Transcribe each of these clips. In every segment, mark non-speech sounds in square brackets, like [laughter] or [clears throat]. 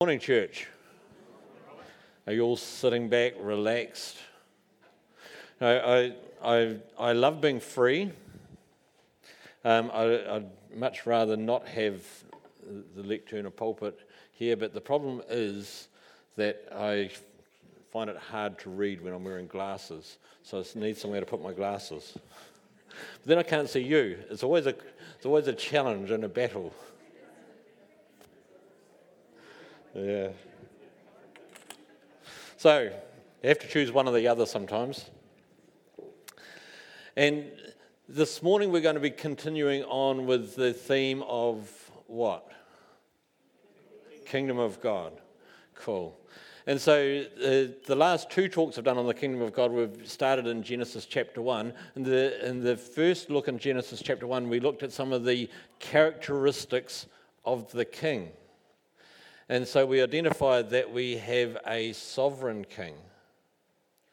Morning, church. Are you all sitting back, relaxed? I, I, I, I love being free. Um, I, would much rather not have the lectern or pulpit here, but the problem is that I find it hard to read when I'm wearing glasses, so I need somewhere to put my glasses. But then I can't see you. It's always a, it's always a challenge and a battle. Yeah. So, you have to choose one or the other sometimes. And this morning we're going to be continuing on with the theme of what? Kingdom of God. Cool. And so uh, the last two talks I've done on the kingdom of God, we've started in Genesis chapter 1. In the, in the first look in Genesis chapter 1, we looked at some of the characteristics of the king. And so we identified that we have a sovereign king.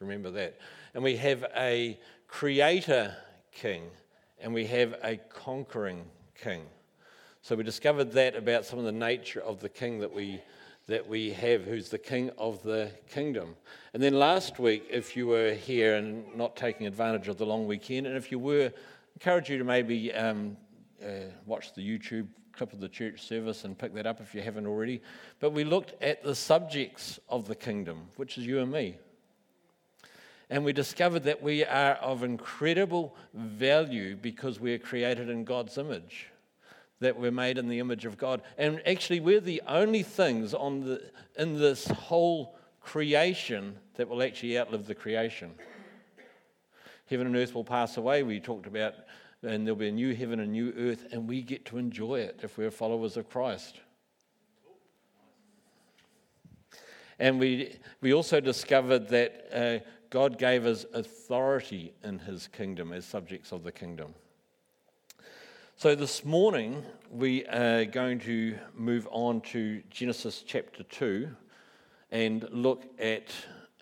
Remember that. And we have a creator king. And we have a conquering king. So we discovered that about some of the nature of the king that we, that we have, who's the king of the kingdom. And then last week, if you were here and not taking advantage of the long weekend, and if you were, I encourage you to maybe um, uh, watch the YouTube clip of the church service and pick that up if you haven't already. But we looked at the subjects of the kingdom, which is you and me. And we discovered that we are of incredible value because we are created in God's image, that we're made in the image of God. And actually, we're the only things on the, in this whole creation that will actually outlive the creation. Heaven and earth will pass away. We talked about and there'll be a new heaven and new earth, and we get to enjoy it if we're followers of Christ. And we, we also discovered that uh, God gave us authority in his kingdom as subjects of the kingdom. So this morning, we are going to move on to Genesis chapter 2 and look at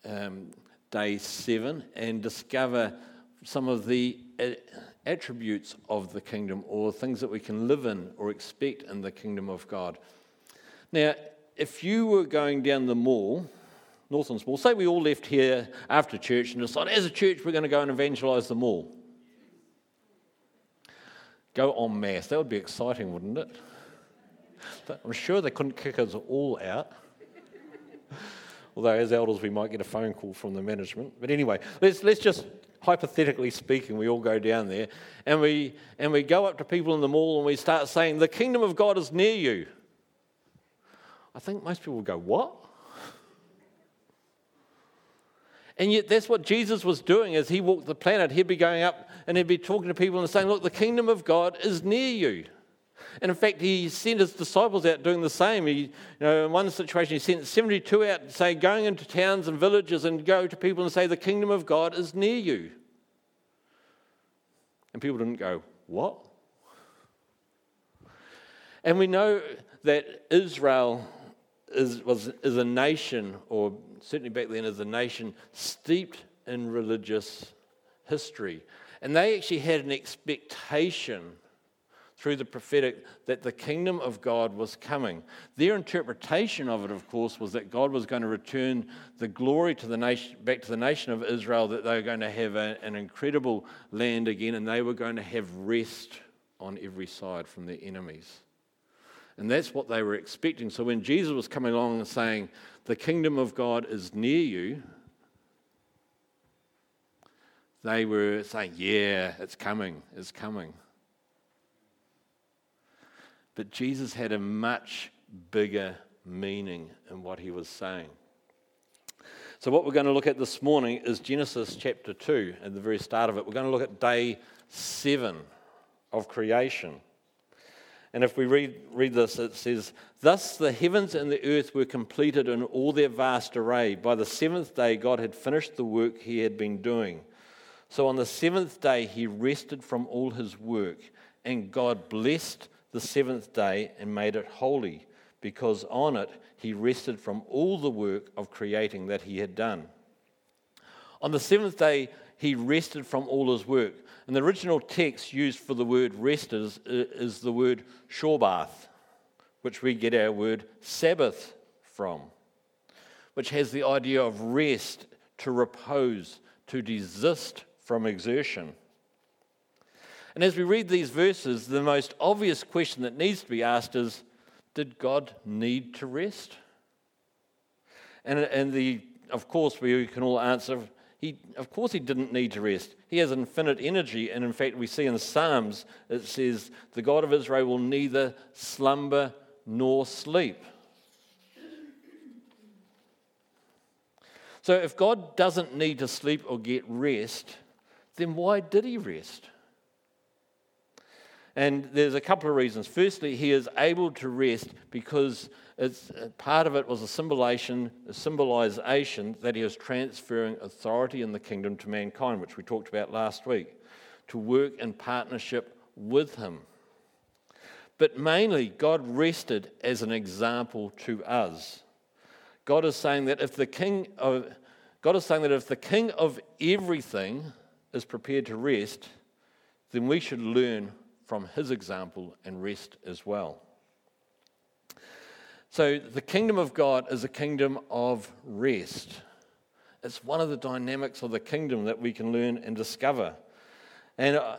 um, day 7 and discover some of the uh, attributes of the kingdom or things that we can live in or expect in the kingdom of God. Now, if you were going down the mall, Northlands Mall, say we all left here after church and decided as a church we're going to go and evangelize the mall. Go en masse. That would be exciting, wouldn't it? I'm sure they couldn't kick us all out. Although, as elders, we might get a phone call from the management. But anyway, let's, let's just hypothetically speaking, we all go down there and we, and we go up to people in the mall and we start saying, The kingdom of God is near you. I think most people would go, What? And yet, that's what Jesus was doing as he walked the planet. He'd be going up and he'd be talking to people and saying, Look, the kingdom of God is near you. And in fact, he sent his disciples out doing the same. He, you know, in one situation, he sent 72 out, say, going into towns and villages and go to people and say, The kingdom of God is near you. And people didn't go, What? And we know that Israel is, was, is a nation, or certainly back then is a nation, steeped in religious history. And they actually had an expectation through the prophetic that the kingdom of God was coming. Their interpretation of it, of course, was that God was going to return the glory to the nation, back to the nation of Israel, that they were going to have a, an incredible land again, and they were going to have rest on every side from their enemies. And that's what they were expecting. So when Jesus was coming along and saying, The kingdom of God is near you, they were saying, Yeah, it's coming, it's coming. But Jesus had a much bigger meaning in what he was saying. So, what we're going to look at this morning is Genesis chapter 2, at the very start of it. We're going to look at day 7 of creation. And if we read, read this, it says, Thus the heavens and the earth were completed in all their vast array. By the seventh day, God had finished the work he had been doing. So on the seventh day, he rested from all his work, and God blessed the seventh day and made it holy, because on it he rested from all the work of creating that he had done. On the seventh day, he rested from all his work. And the original text used for the word rest is, is the word Shabbath, which we get our word Sabbath from, which has the idea of rest, to repose, to desist from exertion. And as we read these verses, the most obvious question that needs to be asked is Did God need to rest? And, and the, of course, we can all answer he, of course, he didn't need to rest. He has infinite energy. And in fact, we see in Psalms, it says, The God of Israel will neither slumber nor sleep. So, if God doesn't need to sleep or get rest, then why did he rest? And there's a couple of reasons. Firstly, he is able to rest because uh, part of it was a symbolization, a symbolization that he was transferring authority in the kingdom to mankind, which we talked about last week, to work in partnership with him. But mainly, God rested as an example to us. God is saying that if the king of God is saying that if the king of everything is prepared to rest, then we should learn from his example and rest as well. So, the kingdom of God is a kingdom of rest. It's one of the dynamics of the kingdom that we can learn and discover. And uh,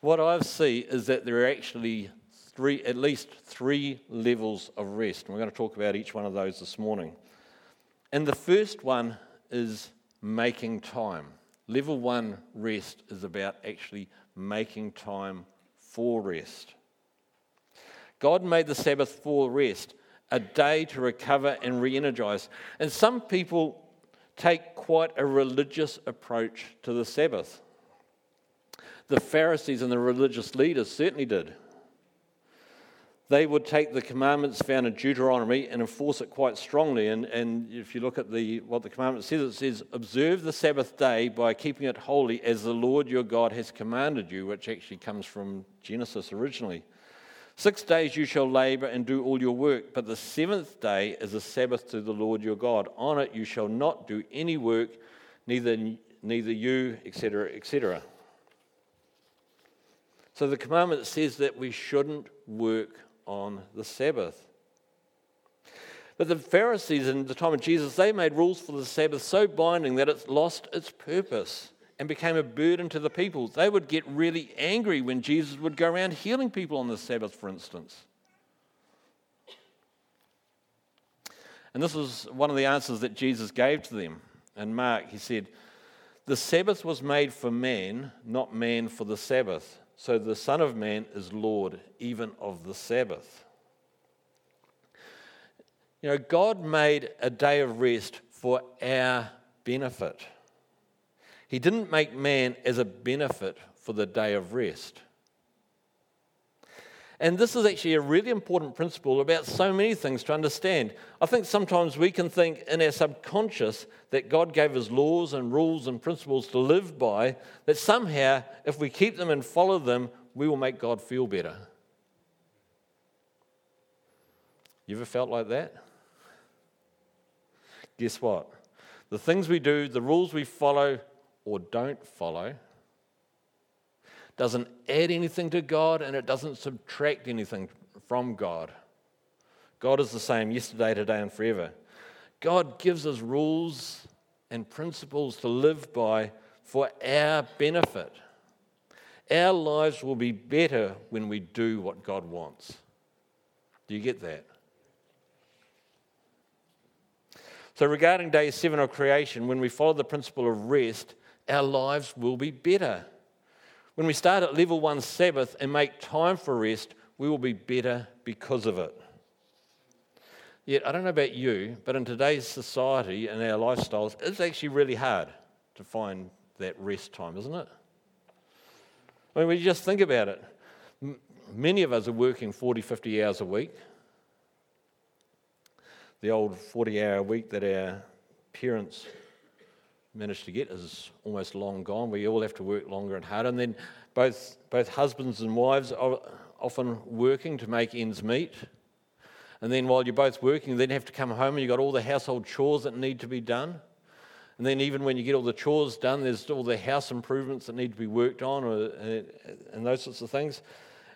what I see is that there are actually three, at least three levels of rest. And we're going to talk about each one of those this morning. And the first one is making time. Level one rest is about actually making time for rest. God made the Sabbath for rest, a day to recover and re energize. And some people take quite a religious approach to the Sabbath. The Pharisees and the religious leaders certainly did they would take the commandments found in Deuteronomy and enforce it quite strongly. And, and if you look at the, what the commandment says, it says, Observe the Sabbath day by keeping it holy as the Lord your God has commanded you, which actually comes from Genesis originally. Six days you shall labor and do all your work, but the seventh day is a Sabbath to the Lord your God. On it you shall not do any work, neither, neither you, etc., etc. So the commandment says that we shouldn't work on the Sabbath. But the Pharisees in the time of Jesus, they made rules for the Sabbath so binding that it lost its purpose and became a burden to the people. They would get really angry when Jesus would go around healing people on the Sabbath, for instance. And this was one of the answers that Jesus gave to them. In Mark, he said, The Sabbath was made for man, not man for the Sabbath. So the Son of Man is Lord even of the Sabbath. You know, God made a day of rest for our benefit. He didn't make man as a benefit for the day of rest. And this is actually a really important principle about so many things to understand. I think sometimes we can think in our subconscious that God gave us laws and rules and principles to live by, that somehow, if we keep them and follow them, we will make God feel better. You ever felt like that? Guess what? The things we do, the rules we follow or don't follow, doesn't add anything to God and it doesn't subtract anything from God. God is the same yesterday, today, and forever. God gives us rules and principles to live by for our benefit. Our lives will be better when we do what God wants. Do you get that? So, regarding day seven of creation, when we follow the principle of rest, our lives will be better. When we start at level one Sabbath and make time for rest, we will be better because of it. Yet, I don't know about you, but in today's society and our lifestyles, it's actually really hard to find that rest time, isn't it? I mean, when you just think about it, many of us are working 40, 50 hours a week. The old 40 hour week that our parents managed to get is almost long gone. We all have to work longer and harder. And then both, both husbands and wives are often working to make ends meet. And then while you're both working, you then have to come home and you've got all the household chores that need to be done. And then even when you get all the chores done, there's all the house improvements that need to be worked on or, uh, and those sorts of things.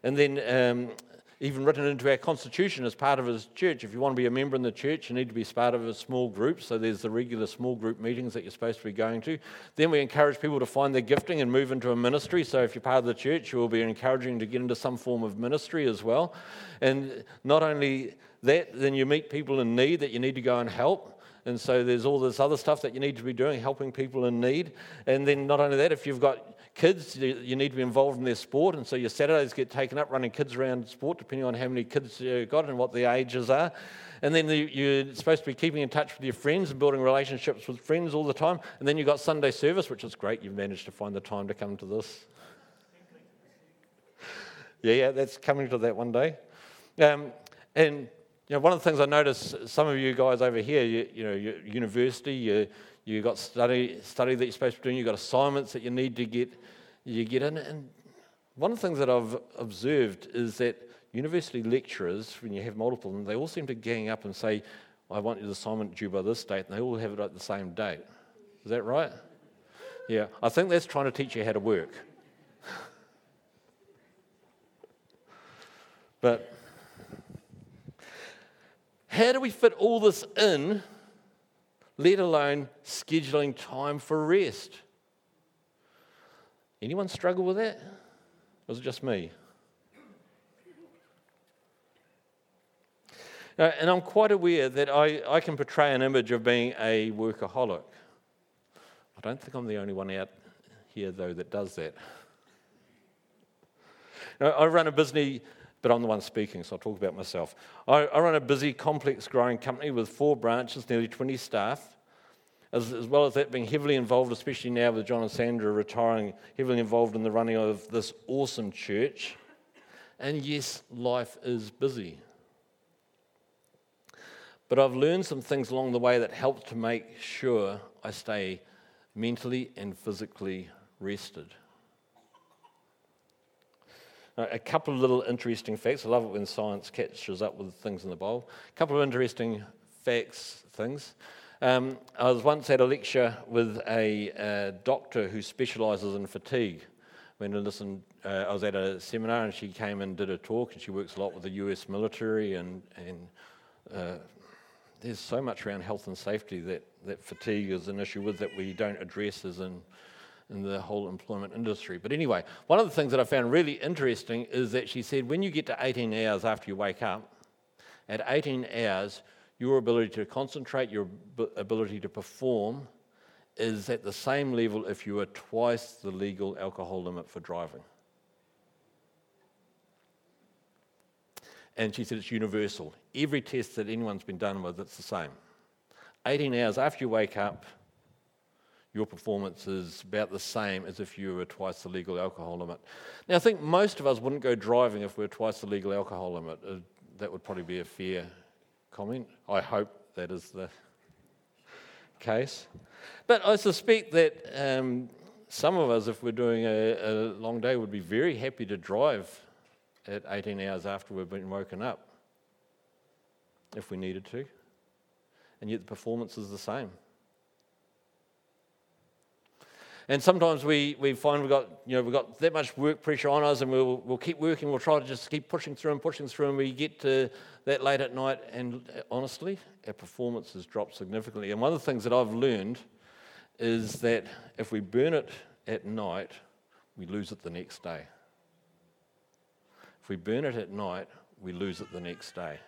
And then um, even written into our constitution as part of his church. If you want to be a member in the church, you need to be part of a small group. So there's the regular small group meetings that you're supposed to be going to. Then we encourage people to find their gifting and move into a ministry. So if you're part of the church, you will be encouraging to get into some form of ministry as well. And not only that, then you meet people in need that you need to go and help. And so there's all this other stuff that you need to be doing, helping people in need. And then not only that, if you've got kids, you need to be involved in their sport, and so your Saturdays get taken up running kids around sport, depending on how many kids you've got and what the ages are. And then you're supposed to be keeping in touch with your friends and building relationships with friends all the time. And then you've got Sunday service, which is great. You've managed to find the time to come to this. Yeah, yeah, that's coming to that one day. Um, and you know, one of the things I notice, some of you guys over here, you, you know, university, you, you got study, study that you're supposed to doing, you've got assignments that you need to get you get in. And one of the things that I've observed is that university lecturers, when you have multiple of them, they all seem to gang up and say, I want your assignment due by this date, and they all have it at the same date. Is that right? Yeah, I think that's trying to teach you how to work. [laughs] but how do we fit all this in, let alone scheduling time for rest? Anyone struggle with that? Or was it just me? Now, and I'm quite aware that I, I can portray an image of being a workaholic. I don't think I'm the only one out here, though, that does that. Now, I run a business, but I'm the one speaking, so I'll talk about myself. I, I run a busy, complex, growing company with four branches, nearly 20 staff as, as well as that being heavily involved, especially now with John and Sandra retiring, heavily involved in the running of this awesome church. And yes, life is busy. But I've learned some things along the way that help to make sure I stay mentally and physically rested. Now, a couple of little interesting facts. I love it when science catches up with things in the bowl. A couple of interesting facts, things. Um, I was once at a lecture with a, doctor who specialises in fatigue. I listened, uh, I was at a seminar and she came and did a talk, and she works a lot with the US military. And, and uh, there's so much around health and safety that, that fatigue is an issue with that we don't address as in, in the whole employment industry. But anyway, one of the things that I found really interesting is that she said when you get to 18 hours after you wake up, at 18 hours, your ability to concentrate, your ability to perform is at the same level if you are twice the legal alcohol limit for driving. And she said it's universal. Every test that anyone's been done with, it's the same. 18 hours after you wake up, your performance is about the same as if you were twice the legal alcohol limit. Now, I think most of us wouldn't go driving if we were twice the legal alcohol limit. Uh, that would probably be a fair comment. I hope that is the case. But I suspect that um, some of us, if we're doing a, a, long day, would be very happy to drive at 18 hours after we've been woken up if we needed to. And yet the performance is the same. And sometimes we, we find we've got, you know, we've got that much work pressure on us and we'll, we'll keep working, we'll try to just keep pushing through and pushing through, and we get to that late at night, and honestly, our performance has dropped significantly. And one of the things that I've learned is that if we burn it at night, we lose it the next day. If we burn it at night, we lose it the next day.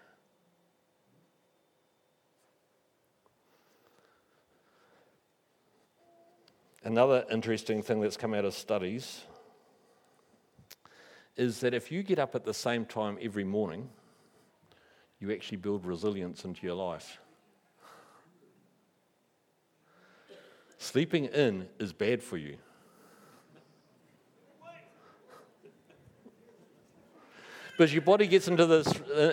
Another interesting thing that's come out of studies is that if you get up at the same time every morning, you actually build resilience into your life. Sleeping in is bad for you. Because your body gets into this,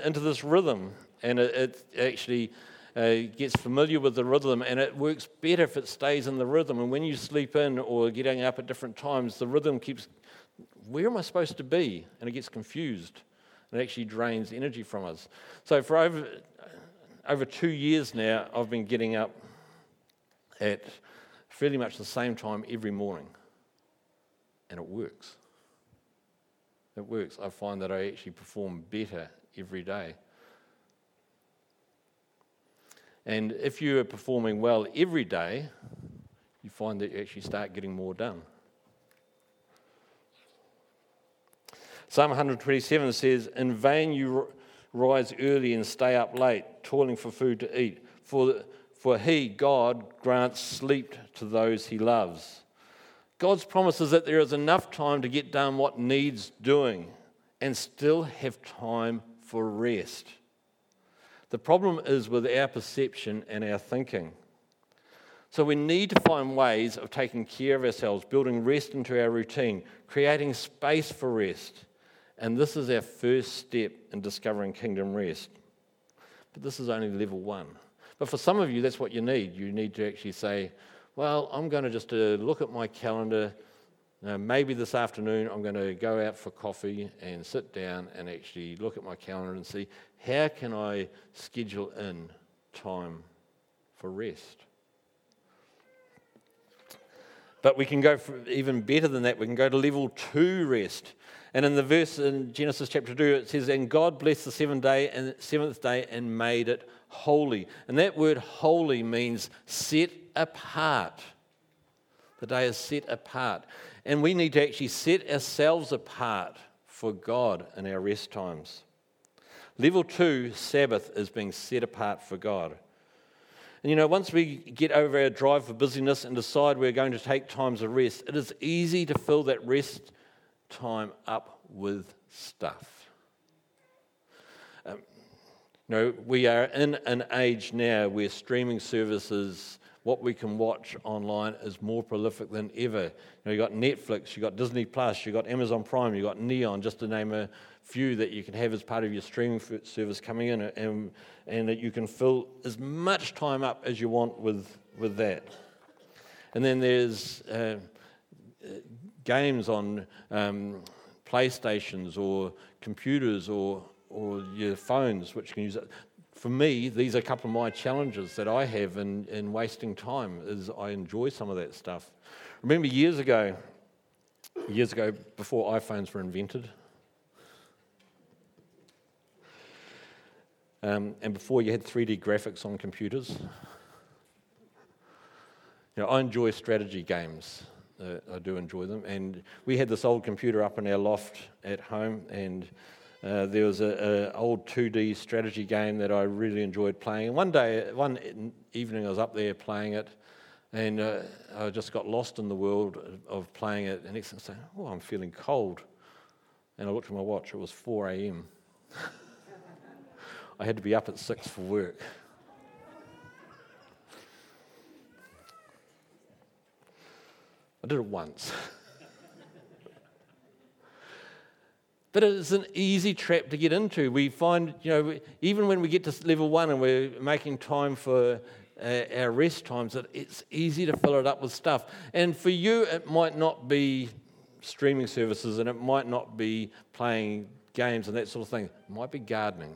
into this rhythm and it, it actually uh, gets familiar with the rhythm and it works better if it stays in the rhythm. And when you sleep in or getting up at different times, the rhythm keeps, where am I supposed to be? And it gets confused. It actually drains energy from us. So for over, over two years now, I've been getting up at fairly much the same time every morning. And it works. it works. I find that I actually perform better every day. And if you are performing well every day, you find that you actually start getting more done. Psalm 127 says, In vain you rise early and stay up late, toiling for food to eat, for, for he, God, grants sleep to those he loves. God's promise is that there is enough time to get done what needs doing and still have time for rest. The problem is with our perception and our thinking. So we need to find ways of taking care of ourselves, building rest into our routine, creating space for rest. And this is our first step in discovering kingdom rest. But this is only level one. But for some of you, that's what you need. You need to actually say, well, I'm going to just uh, look at my calendar. Uh, maybe this afternoon I'm going to go out for coffee and sit down and actually look at my calendar and see how can I schedule in time for rest. But we can go even better than that. We can go to level two rest. And in the verse in Genesis chapter 2, it says, And God blessed the seventh day and seventh day and made it holy. And that word holy means set apart. The day is set apart. And we need to actually set ourselves apart for God in our rest times. Level two, Sabbath, is being set apart for God. And you know, once we get over our drive for busyness and decide we're going to take times of rest, it is easy to fill that rest time up with stuff. Um, you know, we are in an age now where streaming services, what we can watch online, is more prolific than ever. You know, you've got Netflix, you've got Disney Plus, you've got Amazon Prime, you've got Neon, just to name a few that you can have as part of your streaming service coming in, and, and that you can fill as much time up as you want with, with that. And then there's uh, games on um, PlayStations or computers or, or your phones, which can use it. For me, these are a couple of my challenges that I have in, in wasting time is I enjoy some of that stuff. Remember years ago, years ago before iPhones were invented, um, and before you had 3D graphics on computers, you know, I enjoy strategy games. Uh, I do enjoy them. And we had this old computer up in our loft at home, and uh, there was an old 2D strategy game that I really enjoyed playing. One day, one evening, I was up there playing it, and uh, I just got lost in the world of playing it. And next thing I say, "Oh, I'm feeling cold," and I looked at my watch. It was 4 a.m. [laughs] I had to be up at six for work. I did it once. [laughs] but it's an easy trap to get into. We find, you know, even when we get to level one and we're making time for uh, our rest times, that it's easy to fill it up with stuff. And for you, it might not be streaming services and it might not be playing games and that sort of thing. It might be gardening.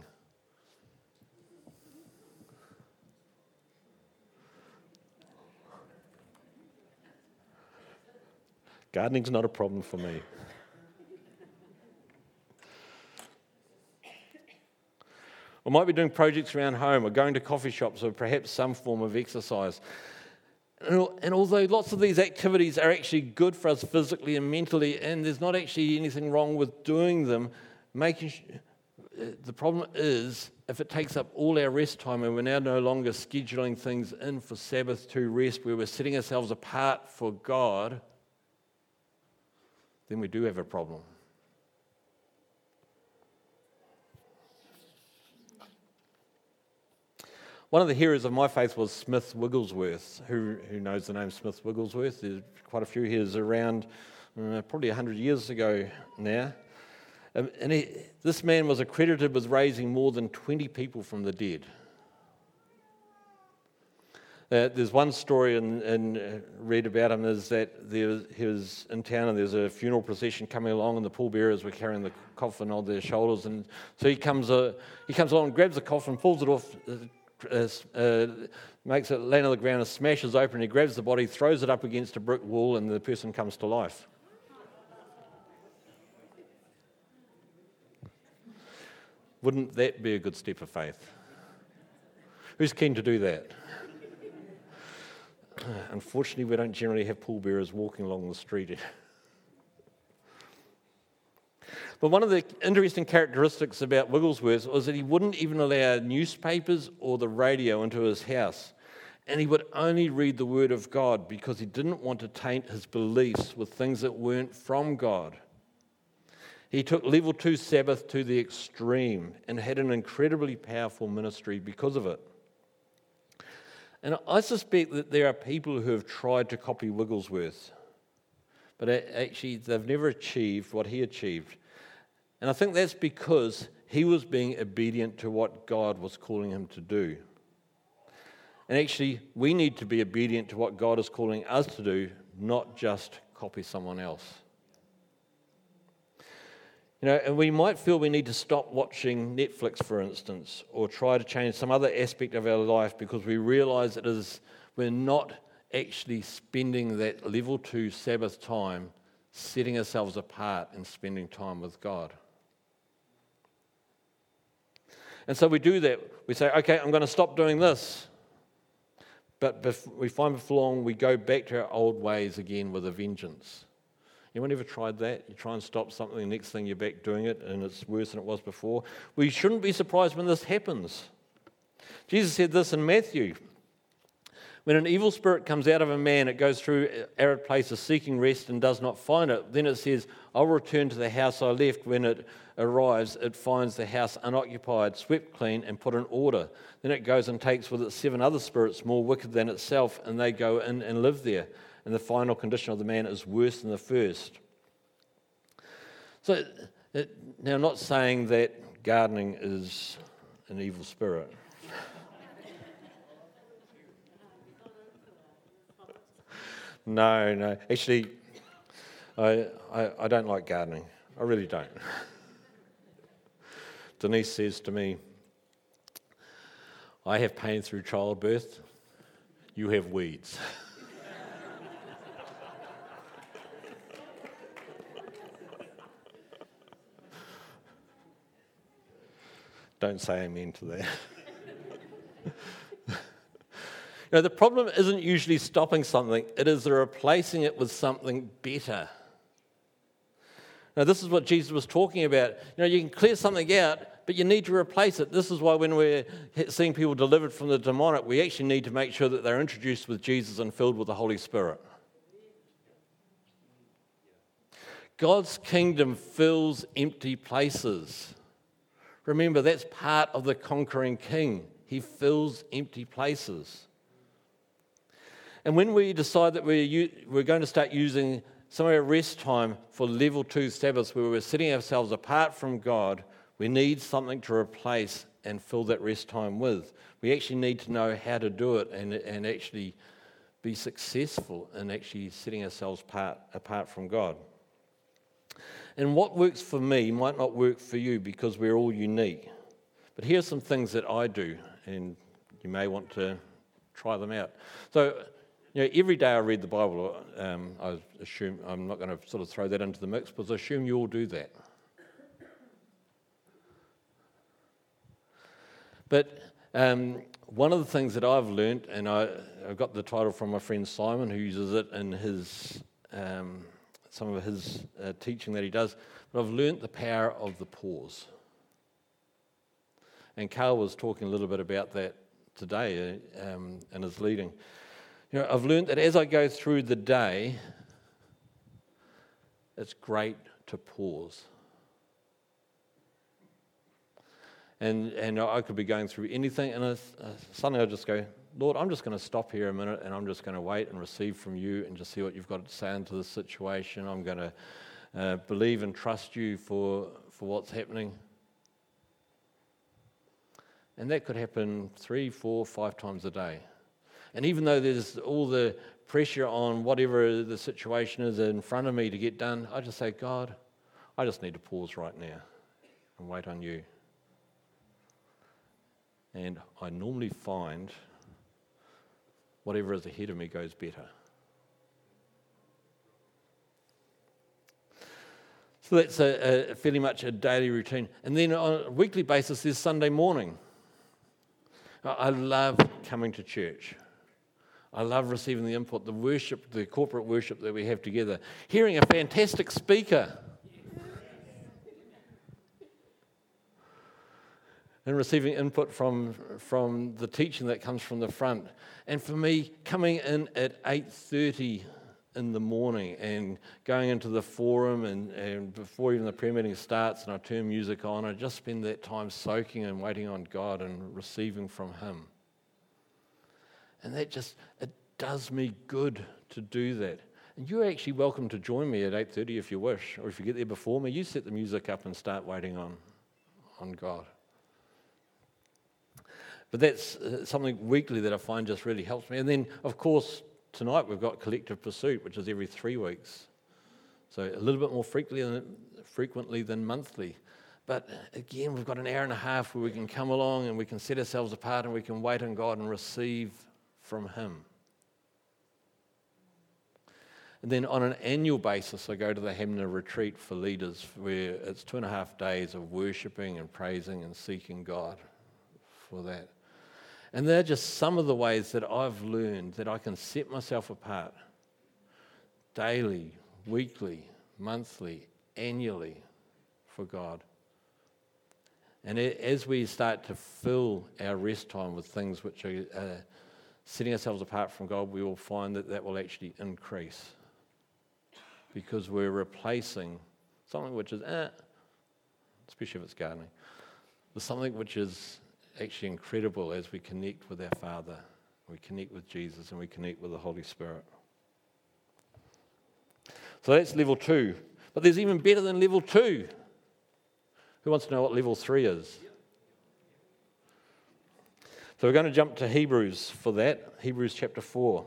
Gardening's not a problem for me. Or might be doing projects around home or going to coffee shops or perhaps some form of exercise. And although lots of these activities are actually good for us physically and mentally, and there's not actually anything wrong with doing them, making uh, the problem is if it takes up all our rest time and we're now no longer scheduling things in for Sabbath to rest, where we're setting ourselves apart for God, then we do have a problem. One of the heroes of my faith was Smith Wigglesworth. Who, who knows the name Smith Wigglesworth? There's quite a few. He was around uh, probably 100 years ago now. Um, and he, this man was accredited with raising more than 20 people from the dead. Uh, there's one story in, in uh, read about him is that there, he was in town and there's a funeral procession coming along and the pallbearers were carrying the coffin on their shoulders and so he comes uh, he comes along, grabs the coffin, pulls it off, uh, uh, uh, makes it land on the ground and smashes open. He grabs the body, throws it up against a brick wall, and the person comes to life. Wouldn't that be a good step of faith? Who's keen to do that? [clears throat] Unfortunately, we don't generally have pallbearers walking along the street [laughs] But one of the interesting characteristics about Wigglesworth was that he wouldn't even allow newspapers or the radio into his house. And he would only read the Word of God because he didn't want to taint his beliefs with things that weren't from God. He took level two Sabbath to the extreme and had an incredibly powerful ministry because of it. And I suspect that there are people who have tried to copy Wigglesworth, but actually they've never achieved what he achieved. And I think that's because he was being obedient to what God was calling him to do. And actually, we need to be obedient to what God is calling us to do, not just copy someone else. You know, and we might feel we need to stop watching Netflix, for instance, or try to change some other aspect of our life because we realize it is we're not actually spending that level two Sabbath time setting ourselves apart and spending time with God. And so we do that. We say, okay, I'm going to stop doing this. But we find before long we go back to our old ways again with a vengeance. Anyone ever tried that? You try and stop something, the next thing you're back doing it, and it's worse than it was before. We shouldn't be surprised when this happens. Jesus said this in Matthew when an evil spirit comes out of a man, it goes through arid places seeking rest and does not find it. Then it says, I'll return to the house I left. When it arrives, it finds the house unoccupied, swept clean, and put in order. Then it goes and takes with it seven other spirits more wicked than itself, and they go in and live there. And the final condition of the man is worse than the first. So, it, now, I'm not saying that gardening is an evil spirit. No, no. Actually, I, I, I don't like gardening. I really don't. [laughs] Denise says to me, I have pain through childbirth, you have weeds. [laughs] Don't say amen to that. [laughs] know, the problem isn't usually stopping something, it is replacing it with something better. Now, this is what Jesus was talking about. You know, you can clear something out, but you need to replace it. This is why when we're seeing people delivered from the demonic, we actually need to make sure that they're introduced with Jesus and filled with the Holy Spirit. God's kingdom fills empty places. Remember, that's part of the conquering king. He fills empty places. And when we decide that we're, we're going to start using some of our rest time for level two Sabbaths, where we're setting ourselves apart from God, we need something to replace and fill that rest time with. We actually need to know how to do it and, and actually be successful in actually setting ourselves apart, apart from God. And what works for me might not work for you because we're all unique. But here are some things that I do, and you may want to try them out. So, know, every day I read the Bible, um, I assume I'm not going to sort of throw that into the mix, but I assume you all do that. But um, one of the things that I've learned, and I, I, got the title from my friend Simon, who uses it in his um, some of his uh, teaching that he does, but I've learned the power of the pause. And Carl was talking a little bit about that today uh, um, in his leading. You know, I've learned that as I go through the day, it's great to pause. And, and I could be going through anything, and I, uh, suddenly I just go, Lord, I'm just going to stop here a minute and I'm just going to wait and receive from you and just see what you've got to say into this situation. I'm going to uh, believe and trust you for, for what's happening. And that could happen three, four, five times a day. And even though there's all the pressure on whatever the situation is in front of me to get done, I just say, God, I just need to pause right now and wait on you. And I normally find whatever is ahead of me goes better. So that's a, a fairly much a daily routine. And then on a weekly basis, there's Sunday morning. I love coming to church. I love receiving the input, the worship, the corporate worship that we have together. Hearing a fantastic speaker. and receiving input from, from the teaching that comes from the front. And for me, coming in at 8.30 in the morning and going into the forum and, and before even the prayer meeting starts and I turn music on, I just spend that time soaking and waiting on God and receiving from Him. And that just, it does me good to do that. And you're actually welcome to join me at 8.30 if you wish, or if you get there before me, you set the music up and start waiting on, on God. But that's uh, something weekly that I find just really helps me. And then, of course, tonight we've got Collective Pursuit, which is every three weeks. So a little bit more frequently frequently than monthly. But again, we've got an hour and a half where we can come along and we can set ourselves apart and we can wait on God and receive from Him. And then on an annual basis, I go to the Hanmer retreat for leaders where it's two and a half days of worshipping and praising and seeking God for that. And they're just some of the ways that I've learned that I can set myself apart daily, weekly, monthly, annually for God. And as we start to fill our rest time with things which are uh, setting ourselves apart from God, we will find that that will actually increase because we're replacing something which is, eh, especially if it's gardening, with something which is actually incredible as we connect with our Father, we connect with Jesus, and we connect with the Holy Spirit. So that's level two. But there's even better than level two. Who wants to know what level three is? So we're going to jump to Hebrews for that, Hebrews chapter 4.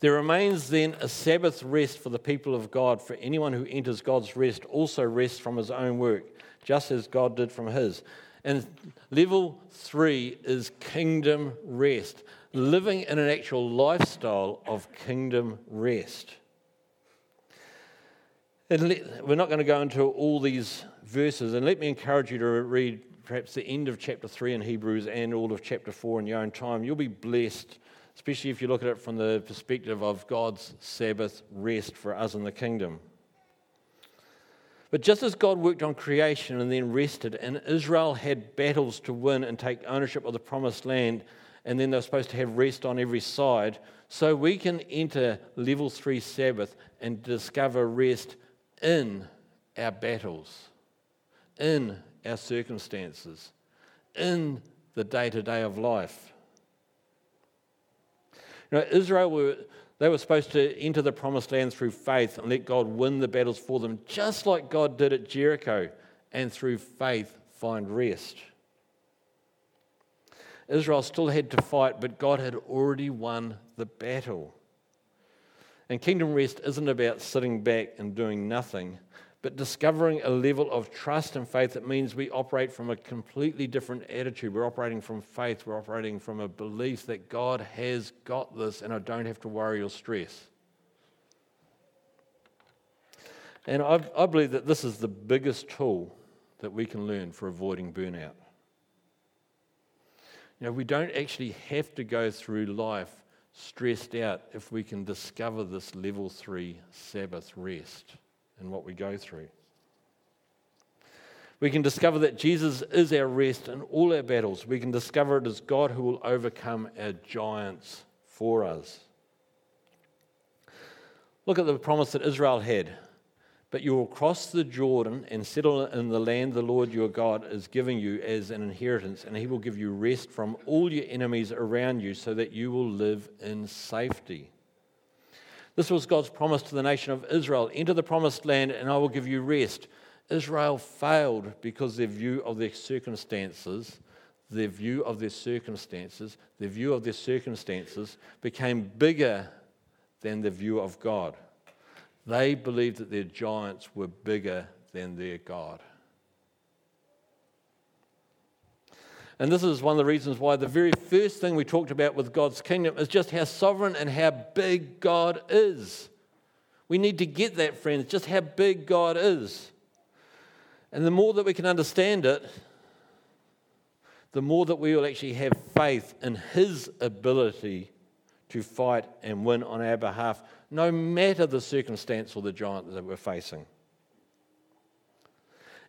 There remains then a Sabbath rest for the people of God, for anyone who enters God's rest also rests from his own work, just as God did from his. And level three is kingdom rest, living in an actual lifestyle of kingdom rest. And let, we're not going to go into all these verses, and let me encourage you to read perhaps the end of chapter 3 in Hebrews and all of chapter 4 in your own time. You'll be blessed, especially if you look at it from the perspective of God's Sabbath rest for us in the kingdom. But just as God worked on creation and then rested, and Israel had battles to win and take ownership of the promised land, and then they're supposed to have rest on every side, so we can enter level three Sabbath and discover rest in our battles, in our circumstances, in the day to day of life. You know, Israel were they were supposed to enter the promised land through faith and let God win the battles for them, just like God did at Jericho, and through faith find rest. Israel still had to fight, but God had already won the battle. And kingdom rest isn't about sitting back and doing nothing but discovering a level of trust and faith that means we operate from a completely different attitude. We're operating from faith, we're operating from a belief that God has got this and I don't have to worry or stress. And I, I believe that this is the biggest tool that we can learn for avoiding burnout. You know, we don't actually have to go through life stressed out if we can discover this level three Sabbath rest in what we go through. We can discover that Jesus is our rest in all our battles. We can discover it as God who will overcome our giants for us. Look at the promise that Israel had. But you will cross the Jordan and settle in the land the Lord your God is giving you as an inheritance, and he will give you rest from all your enemies around you so that you will live in safety. This was God's promise to the nation of Israel enter the promised land, and I will give you rest. Israel failed because their view of their circumstances, their view of their circumstances, their view of their circumstances became bigger than the view of God. They believed that their giants were bigger than their God. And this is one of the reasons why the very first thing we talked about with God's kingdom is just how sovereign and how big God is. We need to get that, friends, just how big God is. And the more that we can understand it, the more that we will actually have faith in His ability to fight and win on our behalf, no matter the circumstance or the giant that we're facing.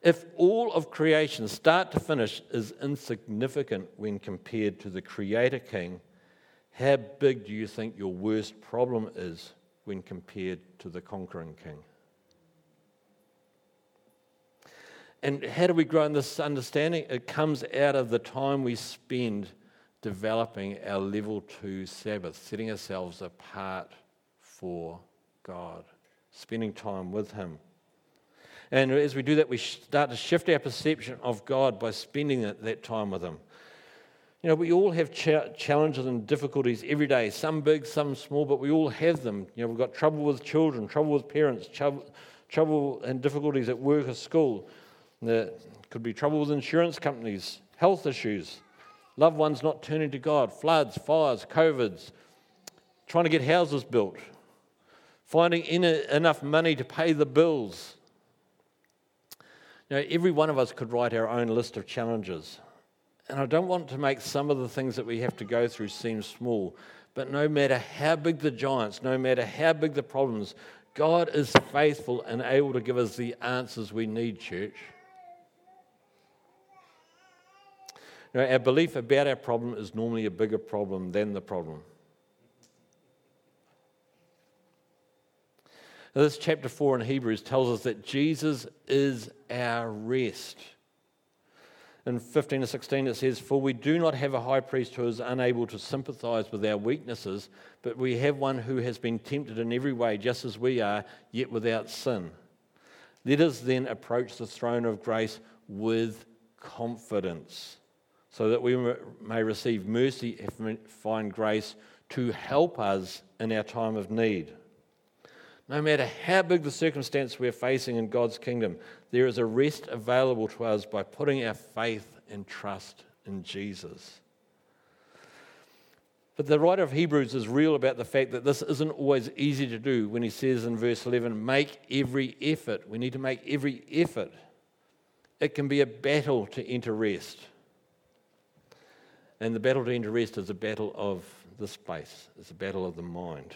If all of creation, start to finish, is insignificant when compared to the Creator King, how big do you think your worst problem is when compared to the conquering King? And how do we grow in this understanding? It comes out of the time we spend developing our level two Sabbath, setting ourselves apart for God, spending time with Him. And as we do that, we start to shift our perception of God by spending that time with Him. You know, we all have cha- challenges and difficulties every day, some big, some small, but we all have them. You know, we've got trouble with children, trouble with parents, trouble, trouble and difficulties at work or school. There could be trouble with insurance companies, health issues, loved ones not turning to God, floods, fires, COVIDs, trying to get houses built, finding enough money to pay the bills. You know, every one of us could write our own list of challenges. And I don't want to make some of the things that we have to go through seem small, but no matter how big the giants, no matter how big the problems, God is faithful and able to give us the answers we need, church. Know, our belief about our problem is normally a bigger problem than the problem. This chapter 4 in Hebrews tells us that Jesus is our rest. In 15 to 16, it says, For we do not have a high priest who is unable to sympathize with our weaknesses, but we have one who has been tempted in every way, just as we are, yet without sin. Let us then approach the throne of grace with confidence so that we may receive mercy and find grace to help us in our time of need. No matter how big the circumstance we're facing in God's kingdom, there is a rest available to us by putting our faith and trust in Jesus. But the writer of Hebrews is real about the fact that this isn't always easy to do when he says in verse 11, make every effort. We need to make every effort. It can be a battle to enter rest. And the battle to enter rest is a battle of the space, it's a battle of the mind.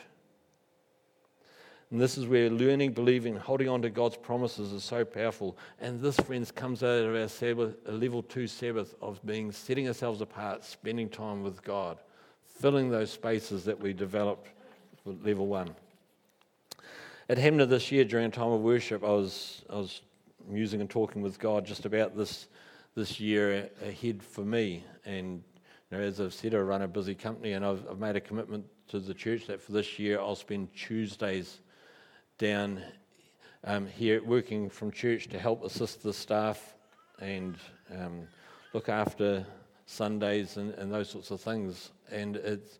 And this is where learning, believing, holding on to God's promises is so powerful. And this, friends, comes out of our Sabbath, level two Sabbath of being setting ourselves apart, spending time with God, filling those spaces that we developed with level one. At Hanmer this year, during a time of worship, I was, I was musing and talking with God just about this, this year ahead for me. And know, as I've said, I run a busy company and I've, I've made a commitment to the church that for this year I'll spend Tuesdays down um, here working from church to help assist the staff and um, look after Sundays and, and, those sorts of things. And it's,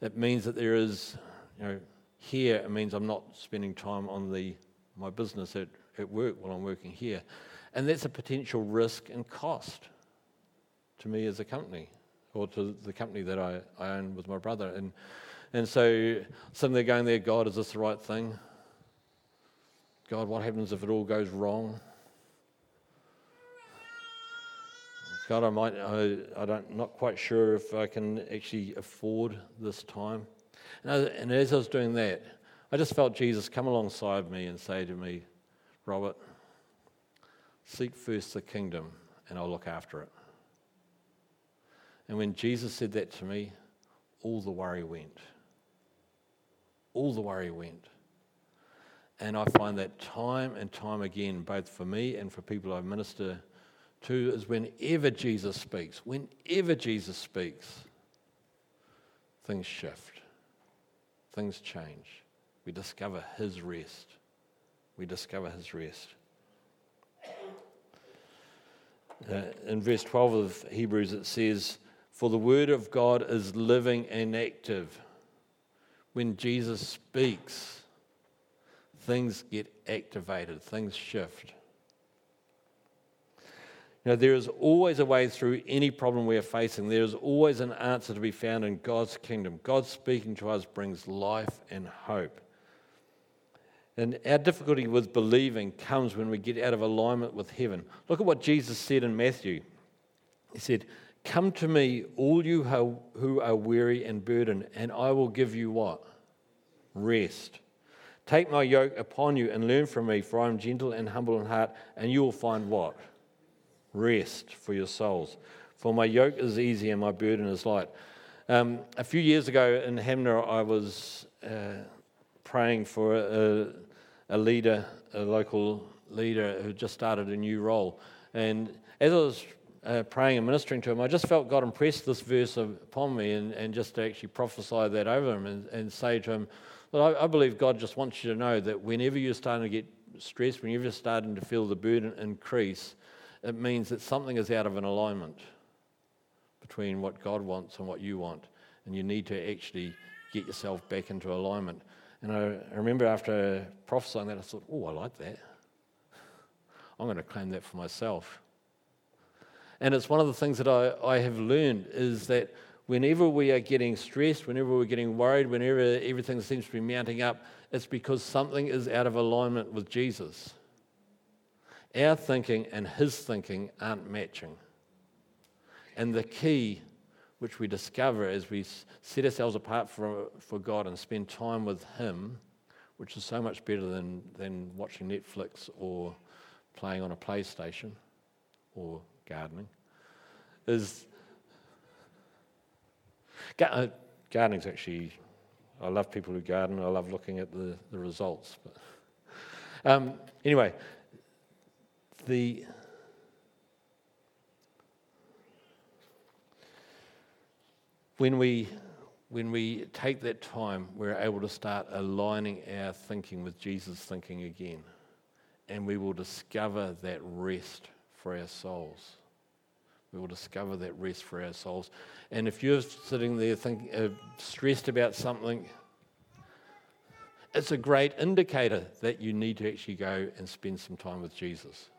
it means that there is, you know, here it means I'm not spending time on the my business at, at work while I'm working here. And that's a potential risk and cost to me as a company or to the company that I, I own with my brother. And, and so they're going there, God, is this the right thing? God, what happens if it all goes wrong? God, I might, I, I don't, not quite sure if I can actually afford this time. And, I, and as I was doing that, I just felt Jesus come alongside me and say to me, Robert, seek first the kingdom and I'll look after it. And when Jesus said that to me, all the worry went. All the worry went. And I find that time and time again, both for me and for people I minister to, is whenever Jesus speaks, whenever Jesus speaks, things shift, things change. We discover His rest. We discover His rest. Uh, in verse 12 of Hebrews, it says, for the word of God is living and active. When Jesus speaks, things get activated, things shift. You know, there is always a way through any problem we are facing. There is always an answer to be found in God's kingdom. God speaking to us brings life and hope. And our difficulty with believing comes when we get out of alignment with heaven. Look at what Jesus said in Matthew. He said, Come to me, all you who are weary and burdened, and I will give you what? Rest. Take my yoke upon you and learn from me, for I am gentle and humble in heart, and you will find what? Rest for your souls. For my yoke is easy and my burden is light. Um, a few years ago in Hanmer, I was uh, praying for a, a leader, a local leader who just started a new role. And as I was uh, praying and ministering to him, I just felt God impress this verse upon me and, and just to actually prophesy that over him and, and say to him, well, I, I, believe God just wants you to know that whenever you're starting to get stressed, whenever you're starting to feel the burden increase, it means that something is out of an alignment between what God wants and what you want. And you need to actually get yourself back into alignment. And I, I remember after prophesying that, I thought, oh, I like that. I'm going to claim that for myself. And it's one of the things that I, I have learned is that whenever we are getting stressed, whenever we're getting worried, whenever everything seems to be mounting up, it's because something is out of alignment with Jesus. Our thinking and his thinking aren't matching. And the key, which we discover as we set ourselves apart for, for God and spend time with him, which is so much better than, than watching Netflix or playing on a PlayStation or gardening, is gardening's actually, I love people who garden. I love looking at the, the results. But um, anyway, the when we when we take that time, we're able to start aligning our thinking with Jesus' thinking again, and we will discover that rest for our souls. We will discover that rest for our souls. And if you're sitting there thinking, uh, stressed about something, it's a great indicator that you need to actually go and spend some time with Jesus.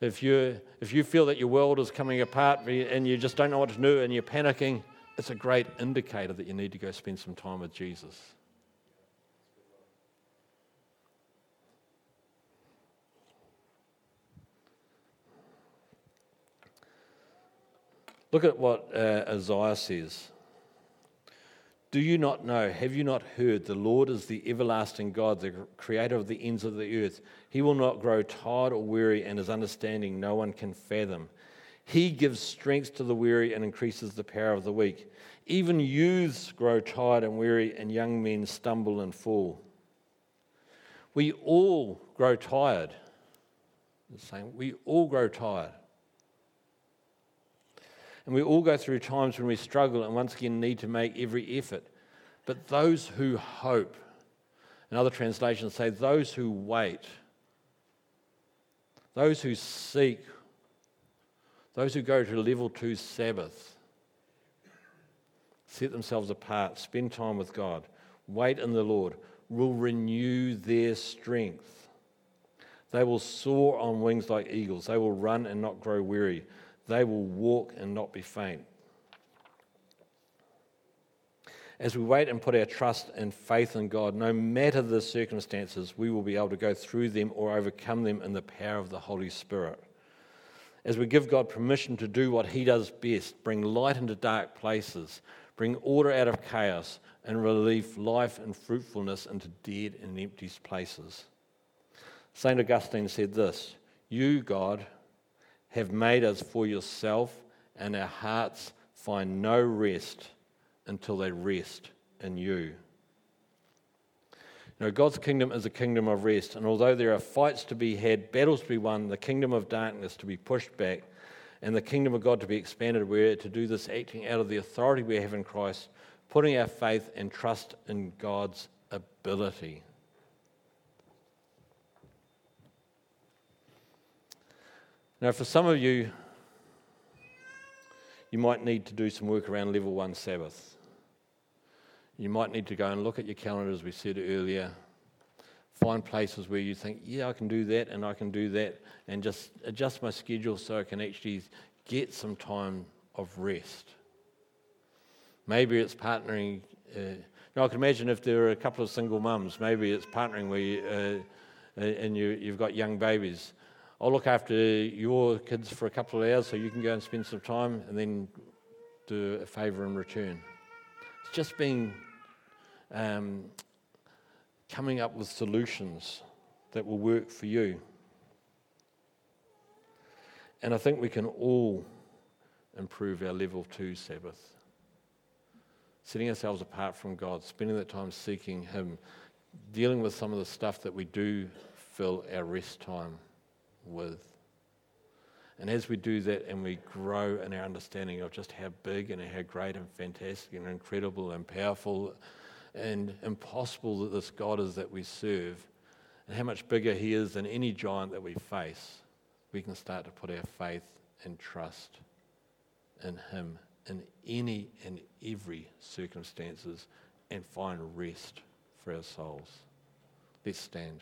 If, you if you feel that your world is coming apart and you just don't know what to do and you're panicking, it's a great indicator that you need to go spend some time with Jesus. Look at what uh, Isaiah says. Do you not know? Have you not heard? The Lord is the everlasting God, the creator of the ends of the earth. He will not grow tired or weary, and his understanding no one can fathom. He gives strength to the weary and increases the power of the weak. Even youths grow tired and weary, and young men stumble and fall. We all grow tired. The same. We all grow tired. And we all go through times when we struggle and once again need to make every effort. But those who hope, and other translations say those who wait, those who seek, those who go to level two Sabbath, set themselves apart, spend time with God, wait in the Lord, will renew their strength. They will soar on wings like eagles. They will run and not grow weary. They will walk and not be faint. As we wait and put our trust and faith in God, no matter the circumstances, we will be able to go through them or overcome them in the power of the Holy Spirit. As we give God permission to do what He does best bring light into dark places, bring order out of chaos, and relieve life and fruitfulness into dead and empty places. St. Augustine said this You, God, have made us for yourself, and our hearts find no rest until they rest in you. Know, God's kingdom is a kingdom of rest, and although there are fights to be had, battles to be won, the kingdom of darkness to be pushed back, and the kingdom of God to be expanded, we're to do this acting out of the authority we have in Christ, putting our faith and trust in God's ability. Now, for some of you, you might need to do some work around level one Sabbath. You might need to go and look at your calendar, as we said earlier. Find places where you think, yeah, I can do that and I can do that, and just adjust my schedule so I can actually get some time of rest. Maybe it's partnering uh, I can imagine if there are a couple of single mums, maybe it's partnering where you, uh, and you, you've got young babies. I'll look after your kids for a couple of hours so you can go and spend some time and then do a favour in return. It's just being um, coming up with solutions that will work for you. And I think we can all improve our level two Sabbath. Setting ourselves apart from God, spending that time seeking Him, dealing with some of the stuff that we do fill our rest time with. And as we do that and we grow in our understanding of just how big and how great and fantastic and incredible and powerful and impossible that this God is that we serve, and how much bigger He is than any giant that we face, we can start to put our faith and trust in Him in any and every circumstances and find rest for our souls. Let's stand.